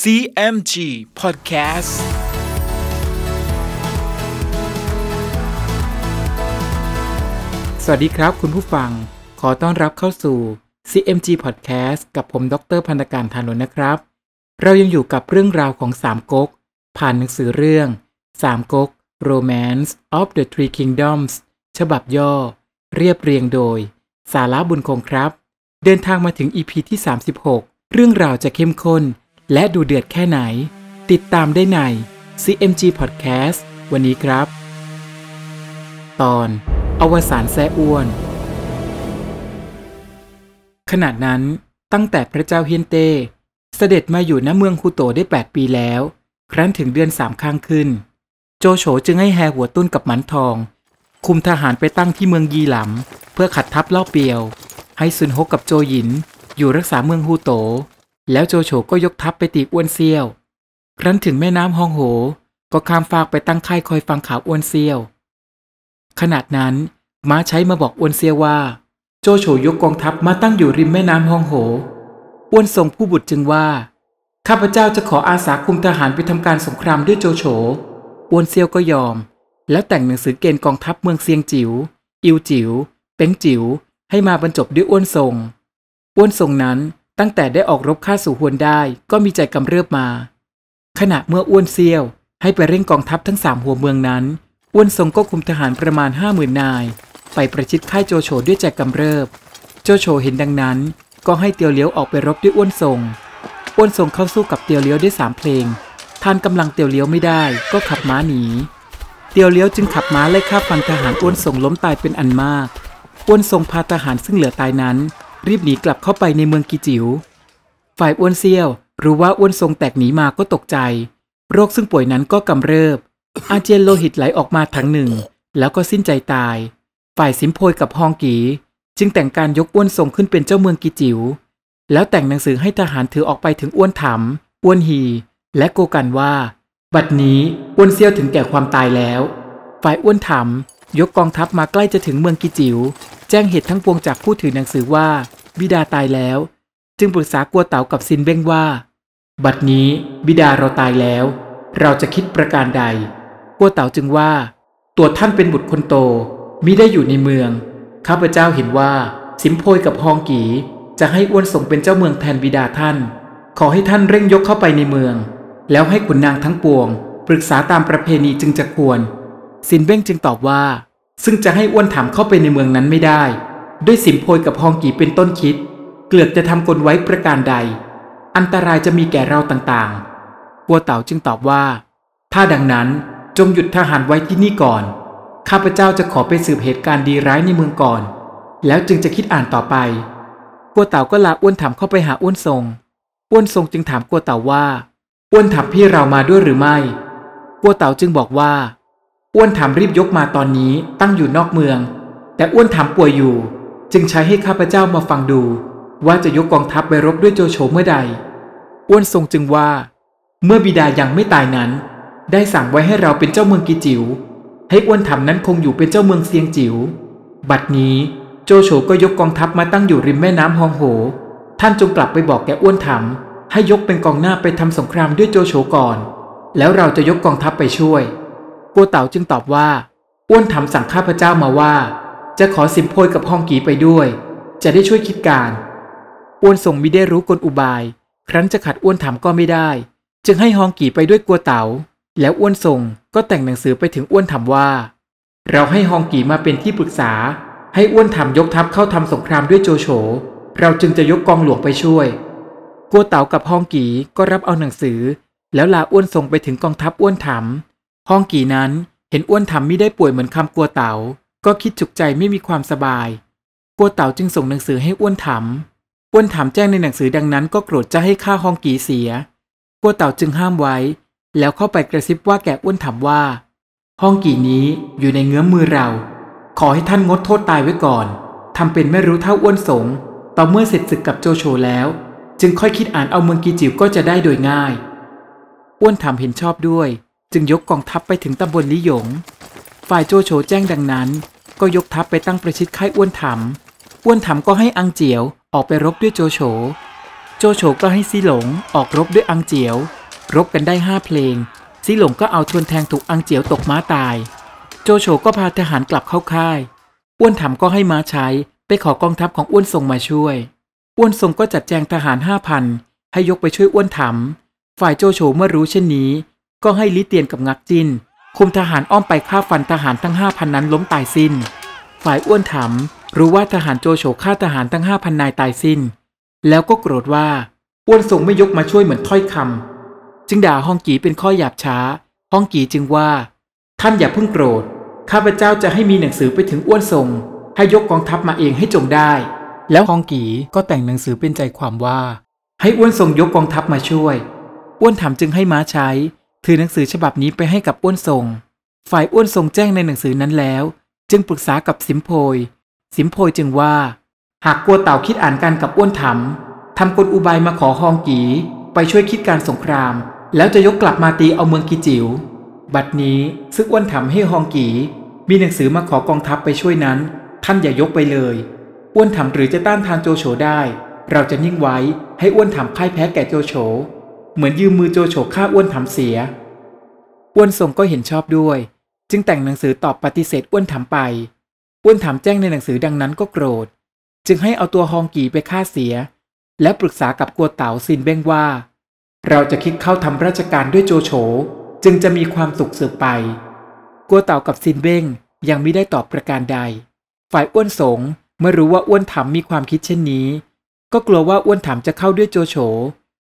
CMG Podcast สวัสดีครับคุณผู้ฟัง ขอต้อนรับเข้าสู่ CMG Podcast กับผมดรพันธการธานนท์นะครับ เรายังอยู่กับเรื่องราวของสามก๊ก ผ่านหนังสือเรื่องสามก๊ก Romance of the Three Kingdoms ฉบับย่อ เรียบเรียงโดย สาระบุญคงครับ เดินทางมาถึง EP ที่ 36 เรื่องราวจะเข้มข้น และดูเดือดแค่ไหน ติดตามได้ใน CMG Podcast วันนี้ครับ ตอน อวสานแซ่อ้วน ขณะนั้นตั้งแต่พระเจ้าเฮียนเต้เสด็จมาอยู่ณเมืองคูโตได้ 8 ปีแล้ว ครั้นถึงเดือนสามข้างขึ้น โจโฉจึงให้แฮหัวตุ้นกับหมันทอง คุมทหารไปตั้งที่เมืองยีหลำเพื่อขัดทัพเล่าเปียว ให้ซุนฮกกับโจหยินอยู่รักษาเมืองฮูโต แล้วโจโฉก็ยกทัพไปตีอ้วนเซียว ครั้นถึงแม่น้ำฮองโห ก็ข้ามฟากไปตั้งค่ายคอยฟังข่าวอ้วนเซียว ขนาดนั้นม้าใช้มาบอกอ้วนเซียวว่า โจโฉยกกองทัพมาตั้งอยู่ริมแม่น้ำฮองโห อ้วนทรงผู้บุตรจึงว่าข้าพเจ้าจะขออาสาคุมทหารไปทำการสงครามด้วยโจโฉอ้วนเซียวก็ยอม แล้วแต่งหนังสือเกณฑ์กองทัพเมืองเซียงจิว๋ว อิวจิว๋ว เป็งจิว๋ว ให้มาบรรจบด้วยอ้วนทรง อ้วนทรงนั้น ตั้งแต่ได้ออกรบฆ่าสู่ฮวนได้ก็มีใจกำเริบมา ขณะเมื่ออ้วนเซียวให้ไปเร่งกองทัพทั้งสามหัวเมืองนั้น อ้วนทรงก็คุมทหารประมาณห้าหมื่นนาย ไปประชิดค่ายโจโฉด้วยใจกำเริบ โจโฉเห็นดังนั้น ก็ให้เตียวเลี้ยวออกไปรบด้วยอ้วนทรง อ้วนทรงเข้าสู้กับเตียวเลี้ยวได้สามเพลงทานกำลังเตียวเลี้ยวไม่ได้ก็ขับม้าหนี เตียวเลี้ยวจึงขับม้าไล่ฆ่าฟันทหารอ้วนทรงล้มตายเป็นอันมาก อ้วนทรงพาทหารซึ่งเหลือตายนั้น รีบหนีกลับเข้าไปในเมืองกิจิว๋วฝ่ายอ้วนเซียวรู้ว่าอ้วนทรงแตกหนีมาก็ตกใจ โรคซึ่งป่วยนั้นก็กำเริบ อาเจียนโลหิตไหลออกมาทั้งหนึ่ง แล้วก็สิ้นใจตาย ฝ่ายสิมโพยกับฮองกี จึงแต่งการยกอ้วนทรงขึ้นเป็นเจ้าเมืองกิจิว๋วแล้วแต่งหนังสือให้ทหารถือออกไปถึงอ้วนถำอ้วนฮี และโกกันว่า บัดนี้อ้วนเซียวถึงแก่ความตายแล้ว ฝ่ายอ้วนถำยกกองทัพมาใกล้จะถึงเมืองกิจิว๋ว แจ้งเหตุทั้งปวงจากผู้ถือหนังสือว่า บิดาตายแล้ว จึงปรึกษากัวเต๋ากับซินเบ้งว่า บัดนี้บิดาเราตายแล้ว เราจะคิดประการใด กัวเต๋าจึงว่า ตัวท่านเป็นบุตรคนโตมิได้อยู่ในเมือง ข้าพเจ้าเห็นว่า สิมโพยกับฮองกีจะให้อ้วนส่งเป็นเจ้าเมืองแทนบิดาท่าน ขอให้ท่านเร่งยกเข้าไปในเมือง แล้วให้ขุนนางทั้งปวง ปรึกษาตามประเพณีจึงจะควรสินเบ้งจึงตอบว่า ซึ่งจะให้อ้วนถามเข้าไปในเมืองนั้นไม่ได้ ด้วยสิมโพยกับฮองกีเป็นต้นคิด เกลือกจะทำกลไว้ประการใด อันตรายจะมีแก่เราต่างๆกัวเต๋าจึงตอบว่า ถ้าดังนั้นจงหยุดทหารไว้ที่นี่ก่อน ข้าพเจ้าจะขอไปสืบเหตุการณ์ดีร้ายในเมืองก่อน แล้วจึงจะคิดอ่านต่อไปกัวเต๋าก็ลาอ้วนถามเข้าไปหาอ้วนทรง อ้วนทรงจึงถามกัวเต๋าว่า อ้วนถามพี่เรามาด้วยหรือไม่กัวเต๋าจึงบอกว่า อ้วนถามรีบยกมาตอนนี้ตั้งอยู่นอกเมือง แต่อ้วนถามป่วยอยู่ จึงใช้ให้ข้าพเจ้ามาฟังดู ว่าจะยกกองทัพไปรบด้วยโจโฉเมื่อใด อ้วนทรงจึงว่า เมื่อบิดายังไม่ตายนั้น ได้สั่งไว้ให้เราเป็นเจ้าเมืองกิจิว๋วให้อ้วนถามนั้นคงอยู่เป็นเจ้าเมืองเซียงจิว๋วบัดนี้โจโฉก็ยกกองทัพมาตั้งอยู่ริมแม่น้ำฮองโห ท่านจงกลับไปบอกแกอ้วนถามให้ยกเป็นกองหน้าไปทำสงครามด้วยโจโฉก่อน แล้วเราจะยกกองทัพไปช่วย กัวเต๋าจึงตอบว่า อ้วนถามสั่งข้าพเจ้ามาว่า จะขอสิมโพยกับฮองกีไปด้วย จะได้ช่วยคิดการ อ้วนส่งมิได้รู้กลอุบาย ครั้นจะขัดอ้วนถามก็ไม่ได้ จึงให้ฮองกีไปด้วยกัวเต๋าแล้วอ้วนส่งก็แต่งหนังสือไปถึงอ้วนถามว่า เราให้ฮองกีมาเป็นที่ปรึกษา ให้อ้วนถามยกทัพเข้าทำสงครามด้วยโจโฉเราจึงจะยกกองหลวงไปช่วยกัวเต๋ากับฮองกีก็รับเอาหนังสือ แล้วลาอ้วนส่งไปถึงกองทัพอ้วนถา มฮองกี่นั้นเห็นอ้วนถามไม่ได้ป่วยเหมือนคำกลัวเต๋าก็คิดจุกใจไม่มีความสบาย กลัวเต๋าจึงส่งหนังสือให้อ้วนถามอ้วนถามแจ้งในหนังสือดังนั้นก็โกรธจะให้ฆ่าฮองกี่เสีย กลัวเต๋าจึงห้ามไว้ แล้วเข้าไปกระซิบว่าแก่อ้วนถามว่า ห้องกี่นี้อยู่ในเงื้อมมือเรา ขอให้ท่านงดโทษตายไว้ก่อนทำเป็นไม่รู้เท่าอ้วนสงต่อเมื่อเสร็จศึกกับโจโฉแล้ว จึงค่อยคิดอ่านเอาเมืองกีจิ๋วก็จะได้โดยง่าย อ้วนถามเห็นชอบด้วย จึงยกกองทัพไปถึงตำบลลิหยง ฝ่ายโจโฉแจ้งดังนั้น ก็ยกทัพไปตั้งประชิดค่ายอ้วนถำอ้วนถำก็ให้อังเจียวออกไปรบด้วยโจโฉ โจโฉก็ให้ซีหลงออกรบด้วยอังเจียว รบกันได้ห้าเพลง ซีหลงก็เอาทวนแทงถูกอังเจียวตกม้าตาย โจโฉก็พาทหารกลับเข้าค่าย อ้วนถำก็ให้ม้าใช้ไปขอกองทัพของอ้วนทรงมาช่วย อ้วนทรงก็จัดแจงทหารห้าพันให้ยกไปช่วยอ้วนถำฝ่ายโจโฉเมื่อรู้เช่นนี้ ก็ให้ลิเตียนกับงักจินคุมทหารอ้อมไปฆ่าฟันทหารทั้งห้าพันนั้นล้มตายสิ้น ฝ่ายอ้วนถำรู้ว่าทหารโจโฉฆ่าทหารทั้งห้าพันนายตายสิ้น แล้วก็โกรธว่าอ้วนทรงไม่ยกมาช่วยเหมือนถ้อยคำจึงด่าฮองกีเป็นข้อหยาบช้าฮองกีจึงว่า ท่านอย่าเพิ่งโกรธ ข้าพเจ้าจะให้มีหนังสือไปถึงอ้วนทรง ให้ยกกองทัพมาเองให้จงได้ แล้วฮองกีก็แต่งหนังสือเป็นใจความว่า ให้อ้วนทรงยกกองทัพมาช่วย อ้วนถามจึงให้ม้าใช้ ถือหนังสือฉบับนี้ไปให้กับอ้วนทรง ฝ่ายอ้วนทรงแจ้งในหนังสือนั้นแล้ว จึงปรึกษากับสิมโพย สิมโพยจึงว่า หากกลัวเต่าคิดอ่านกันกับอ้วนถามทำกลอุบายมาขอฮองกีไปช่วยคิดการสงคราม แล้วจะยกกลับมาตีเอาเมืองกิจิว๋วบัดนี้ซึ่งอ้วนถามให้ฮองกีมีหนังสือมาขอกองทัพไปช่วยนั้น ท่านอย่ายกไปเลยอ้วนถามหรือจะต้านทานโจโฉได้ เราจะนิ่งไว้ให้อ้วนถามพ่ายแพ้แก่โจโฉ เหมือนยืมมือโจโฉฆ่าอ้วนถามเสีย อ้วนทรงก็เห็นชอบด้วย จึงแต่งหนังสือตอบปฏิเสธอ้วนถามไป อ้วนถามแจ้งในหนังสือดังนั้นก็โกรธ จึงให้เอาตัวฮองกีไปฆ่าเสีย และปรึกษากับกัวเต๋าซินเบ้งว่า เราจะคิดเข้าทำราชการด้วยโจโฉจึงจะมีความสุขสืบไป กัวเต่ากับซินเบ้งยังไม่ได้ตอบประการใด ฝ่ายอ้วนสงเมื่อรู้ว่าอ้วนถามมีความคิดเช่นนี้ ก็กลัวว่าอ้วนถามจะเข้าด้วยโจโฉ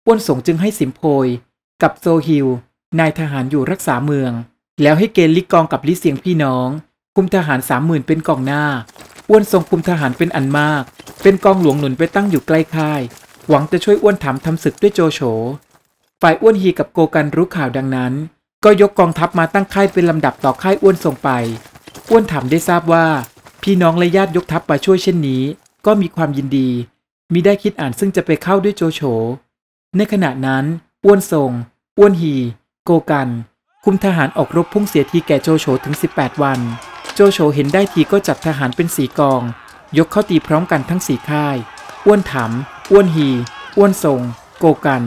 อ้วนสงจึงให้สิมโพย กับโซฮิวนายทหารอยู่รักษาเมือง แล้วให้เกณฑ์ลิกองกับลิเสียงพี่น้อง คุมทหารสามหมื่นเป็นกองหน้า อ้วนทรงคุมทหารเป็นอันมาก เป็นกองหลวงหนุนไปตั้งอยู่ใกล้ค่าย หวังจะช่วยอ้วนถามทำศึกด้วยโจโฉ ฝ่ายอ้วนฮีกับโกกันรู้ข่าวดังนั้น ก็ยกกองทัพมาตั้งค่ายเป็นลำดับต่อค่ายอ้วนส่งไป อ้วนถามได้ทราบว่า พี่น้องและญาติยกทัพมาช่วยเช่นนี้ ก็มีความยินดีมิได้คิดอ่านซึ่งจะไปเข้าด้วยโจโฉ ในขณะนั้น อ้วนทรง อ้วนฮี โกกัน คุมทหารออกรบพุ่งเสียทีแก่โจโฉถึง 18 วัน โจโฉเห็นได้ทีก็จัดทหารเป็นสีกอง ยกเข้าตีพร้อมกันทั้งสี่ค่าย อ้วนถามอ้วนฮี อ้วนทรง โกกัน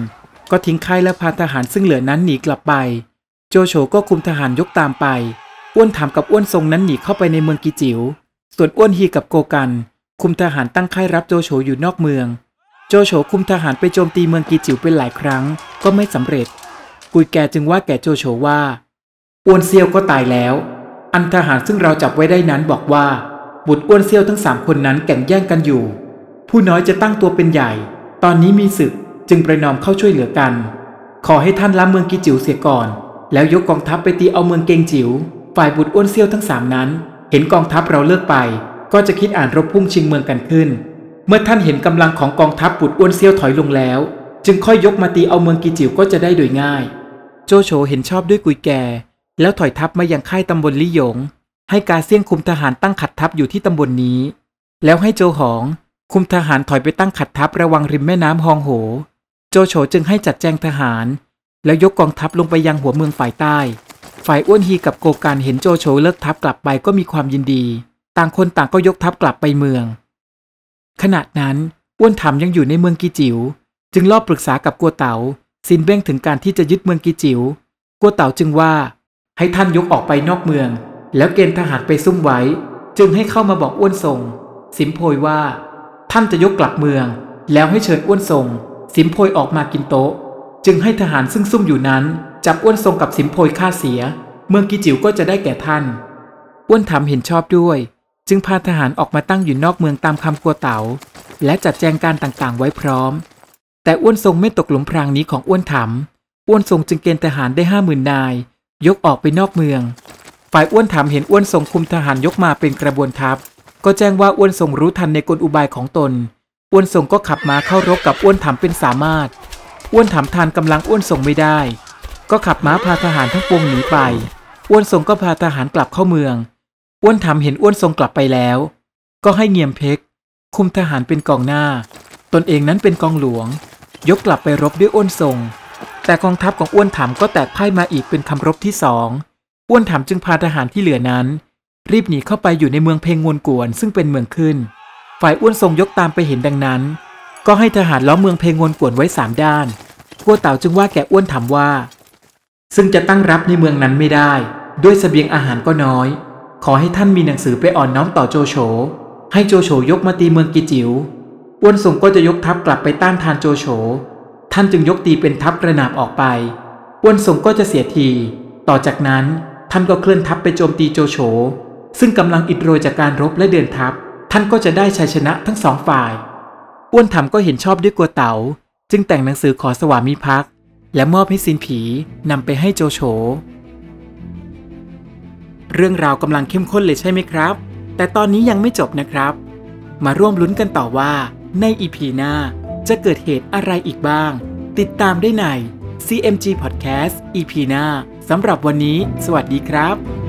ก็ทิ้งค่ายและพาทหารซึ่งเหลือนั้นหนีกลับไป โจโฉก็คุมทหารยกตามไป อ้วนถามกับอ้วนทรงนั้นหนีเข้าไปในเมืองกิจิว๋ว ส่วนอ้วนฮีกับโกกัน คุมทหารตั้งค่ายรับโจโฉอยู่นอกเมือง โจโฉคุมทหารไปโจมตีเมืองกิจิ๋วเป็นหลายครั้ง ก็ไม่สำเร็จ กุยแกจึงว่าแก่โจโฉว่า อ้วนเซียวก็ตายแล้ว อันทหารซึ่งเราจับไว้ได้นั้นบอกว่า บุตรอ้วนเซียวทั้งสามคนนั้นแข่งแย่งกันอยู่ ผู้น้อยจะตั้งตัวเป็นใหญ่ ตอนนี้มีศึกจึงประนอมเข้าช่วยเหลือกัน ขอให้ท่านล้ำเมืองกิจิ๋วเสียก่อน แล้วยกกองทัพไปตีเอาเมืองเกงจิ๋วฝ่ายบุตรอ้วนเซียวทั้งสามนั้น เห็นกองทัพเราเลิกไป ก็จะคิดอ่านรบพุ่งชิงเมืองกันขึ้น เมื่อท่านเห็นกำลังของกองทัพบุตอ้วนเซียวถอยลงแล้ว จึงค่อยยกมาตีเอาเมืองกิจิ๋วก็จะได้โดยง่าย โจโฉเห็นชอบด้วยกุยแก่ แล้วถอยทัพมายังค่ายตำบลลี่หยง ให้กาเซียงคุมทหารตั้งขัดทัพอยู่ที่ตำบลนนี้ แล้วให้โจหอง คุมทหารถอยไปตั้งขัดทัพระวังริมแม่น้ำฮองโห โจโฉจึงให้จัดแจงทหาร แล้วยกกองทัพลงไปยังหัวเมืองฝ่ายใต้ ฝ่ายอ้วนฮีกับโกการเห็นโจโฉเลิกทัพกลับไปก็มีความยินดี ต่างคนต่างก็ยกทัพกลับไปเมือง ขณะนั้นอ้วนถามยังอยู่ในเมืองกีจิว๋วจึงรอบปรึกษากับกัวเต๋าซินเบ้งถึงการที่จะยึดเมืองกีจิว๋วกัวเต๋าจึงว่า ให้ท่านยกออกไปนอกเมือง แล้วเกณฑ์ทหารไปซุ่มไว้ จึงให้เข้ามาบอกอ้วนทรง สิมโพยว่า ท่านจะยกกลับเมือง แล้วให้เชิญอ้วนทรง สิมโพยออกมากินโต๊ะ จึงให้ทหารซึ่งซุ่มอยู่นั้น จับอ้วนทรงกับสิมโพยฆ่าเสีย เมืองกีจิ๋วก็จะได้แก่ท่าน อ้วนถามเห็นชอบด้วย จึงพาทหารออกมาตั้งอยู่นอกเมืองตามคำกัวเต๋า และจัดแจงการต่างๆ ไว้พร้อม แต่อ้วนทรงไม่ตกหลุมพรางนี้ของอ้วนถามอ้วนทรงจึงเกณฑ์ทหารได้ห้าหมื่นนาย ยกออกไปนอกเมือง ฝ่ายอ้วนถามเห็นอ้วนทรงคุมทหารยกมาเป็นกระบวนทัพ ก็แจ้งว่าอ้วนทรงรู้ทันในกลอุบายของตน อ้วนทรงก็ขับม้าเข้ารบกับอ้วนถามเป็นสามารถ อ้วนถามทานกำลังอ้วนทรงไม่ได้ ก็ขับม้าพาทหารทั้งปวงหนีไป อ้วนทรงก็พาทหารกลับเข้าเมือง อ้วนถามเห็นอ้วนทรงกลับไปแล้ว ก็ให้เงียมเพกคุมทหารเป็นกองหน้า ตนเองนั้นเป็นกองหลวง ยกกลับไปรบด้วยอ้วนทรง แต่กองทัพของอ้วนถามก็แตกพ่ายมาอีกเป็นคำรบที่สองอ้วนถามจึงพาทหารที่เหลือนั้น รีบหนีเข้าไปอยู่ในเมืองเพงงวนกวน ซึ่งเป็นเมืองขึ้น ฝ่ายอ้วนทรงยกตามไปเห็นดังนั้น ก็ให้ทหารล้อมเมืองเพงวนกวนไว้สามด้านกัวเต่าจึงว่าแก่อ้วนถามว่า ซึ่งจะตั้งรับในเมืองนั้นไม่ได้ ด้วยเสบียงอาหารก็น้อย ขอให้ท่านมีหนังสือไปอ่อนน้อมต่อโจโฉ ให้โจโฉยกมาตีเมืองกิจิว๋วอ้วนสงก็จะยกทัพกลับไปต้านทานโจโฉ ท่านจึงยกตีเป็นทัพกระนาบออกไป อ้วนสงก็จะเสียที ต่อจากนั้นท่านก็เคลื่อนทัพไปโจมตีโจโฉ ซึ่งกำลังอิดโรยจากการรบและเดินทัพ ท่านก็จะได้ชัยชนะทั้งสองฝ่าย อ้วนถามก็เห็นชอบด้วยกัวเต๋า จึงแต่งหนังสือขอสวามิภักดิ์และมอบให้ซินผีนำไปให้โจโฉ เรื่องราวกำลังเข้มข้นเลยใช่ไหมครับ แต่ตอนนี้ยังไม่จบนะครับ มาร่วมลุ้นกันต่อว่า ในอีพีหน้าจะเกิดเหตุอะไรอีกบ้าง ติดตามได้ใน CMG Podcast EP หน้าสำหรับวันนี้ สวัสดีครับ